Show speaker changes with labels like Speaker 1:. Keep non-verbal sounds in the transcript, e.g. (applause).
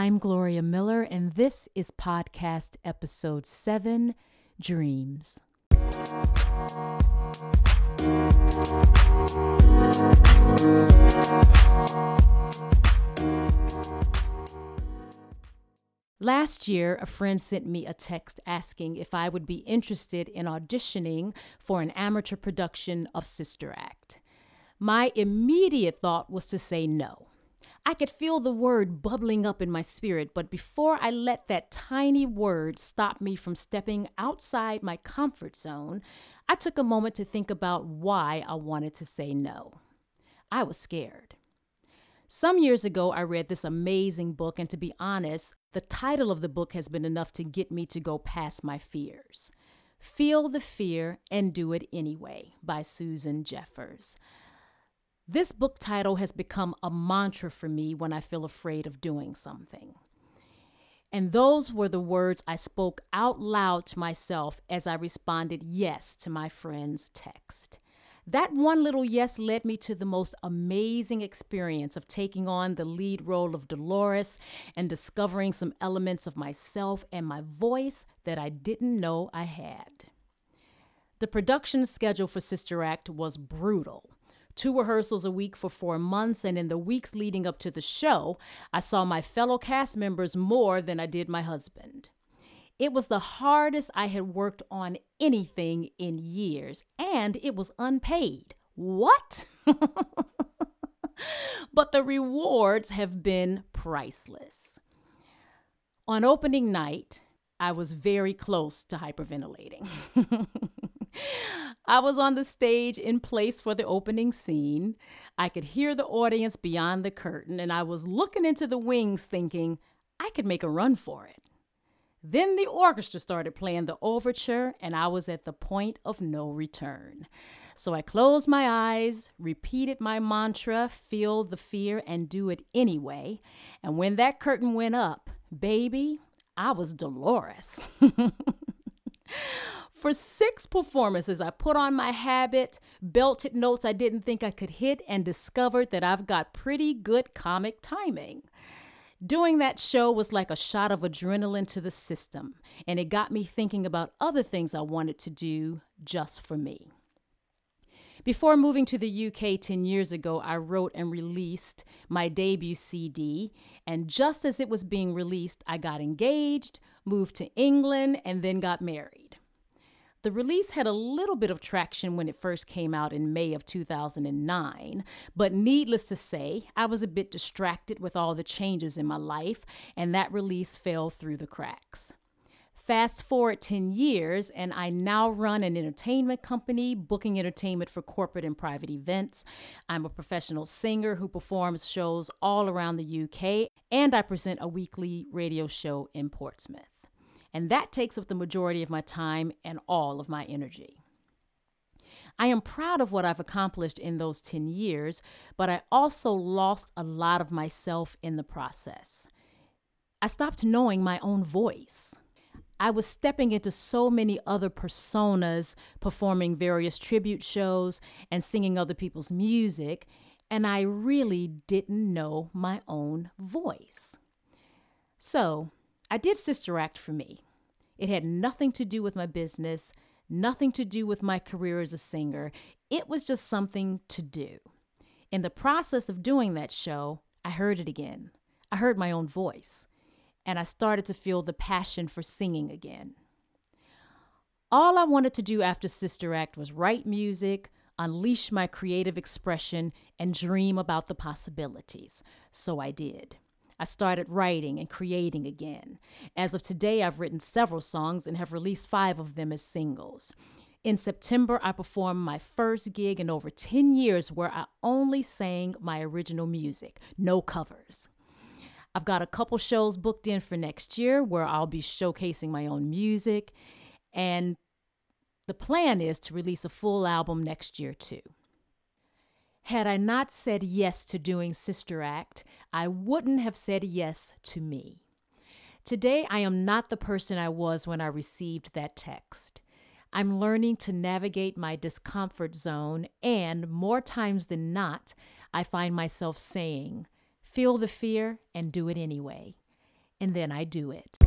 Speaker 1: I'm Gloria Miller, and this is podcast episode 7 Dreams. Last year, a friend sent me a text asking if I would be interested in auditioning for an amateur production of Sister Act. My immediate thought was to say no. I could feel the word bubbling up in my spirit, but before I let that tiny word stop me from stepping outside my comfort zone, I took a moment to think about why I wanted to say no. I was scared. Some years ago, I read this amazing book, and to be honest, the title of the book has been enough to get me to go past my fears. Feel the Fear and Do It Anyway by Susan Jeffers. This book title has become a mantra for me when I feel afraid of doing something. And those were the words I spoke out loud to myself as I responded yes to my friend's text. That one little yes led me to the most amazing experience of taking on the lead role of Dolores and discovering some elements of myself and my voice that I didn't know I had. The production schedule for Sister Act was brutal. Two rehearsals a week for four months, and in the weeks leading up to the show, I saw my fellow cast members more than I did my husband. It was the hardest I had worked on anything in years, and it was unpaid. What? (laughs) but the rewards have been priceless. On opening night, I was very close to hyperventilating. (laughs) (laughs) I was on the stage in place for the opening scene. I could hear the audience beyond the curtain, and I was looking into the wings thinking, I could make a run for it. Then the orchestra started playing the overture, and I was at the point of no return. So I closed my eyes, repeated my mantra, feel the fear, and do it anyway. And when that curtain went up, baby, I was Dolores. (laughs) For six performances, I put on my habit, belted notes I didn't think I could hit, and discovered that I've got pretty good comic timing. Doing that show was like a shot of adrenaline to the system, and it got me thinking about other things I wanted to do just for me. Before moving to the UK 10 years ago, I wrote and released my debut CD, and just as it was being released, I got engaged, moved to England, and then got married. The release had a little bit of traction when it first came out in May of 2009, but needless to say, I was a bit distracted with all the changes in my life, and that release fell through the cracks. Fast forward 10 years, and I now run an entertainment company, booking entertainment for corporate and private events. I'm a professional singer who performs shows all around the UK, and I present a weekly radio show in Portsmouth and that takes up the majority of my time and all of my energy. I am proud of what I've accomplished in those 10 years, but I also lost a lot of myself in the process. I stopped knowing my own voice. I was stepping into so many other personas, performing various tribute shows and singing other people's music, and I really didn't know my own voice. So, I did Sister Act for me. It had nothing to do with my business, nothing to do with my career as a singer. It was just something to do. In the process of doing that show, I heard it again. I heard my own voice, and I started to feel the passion for singing again. All I wanted to do after Sister Act was write music, unleash my creative expression, and dream about the possibilities. So I did. I started writing and creating again. As of today, I've written several songs and have released five of them as singles. In September, I performed my first gig in over 10 years where I only sang my original music, no covers. I've got a couple shows booked in for next year where I'll be showcasing my own music, and the plan is to release a full album next year too. Had I not said yes to doing Sister Act, I wouldn't have said yes to me. Today, I am not the person I was when I received that text. I'm learning to navigate my discomfort zone, and more times than not, I find myself saying, Feel the fear and do it anyway. and then I do it.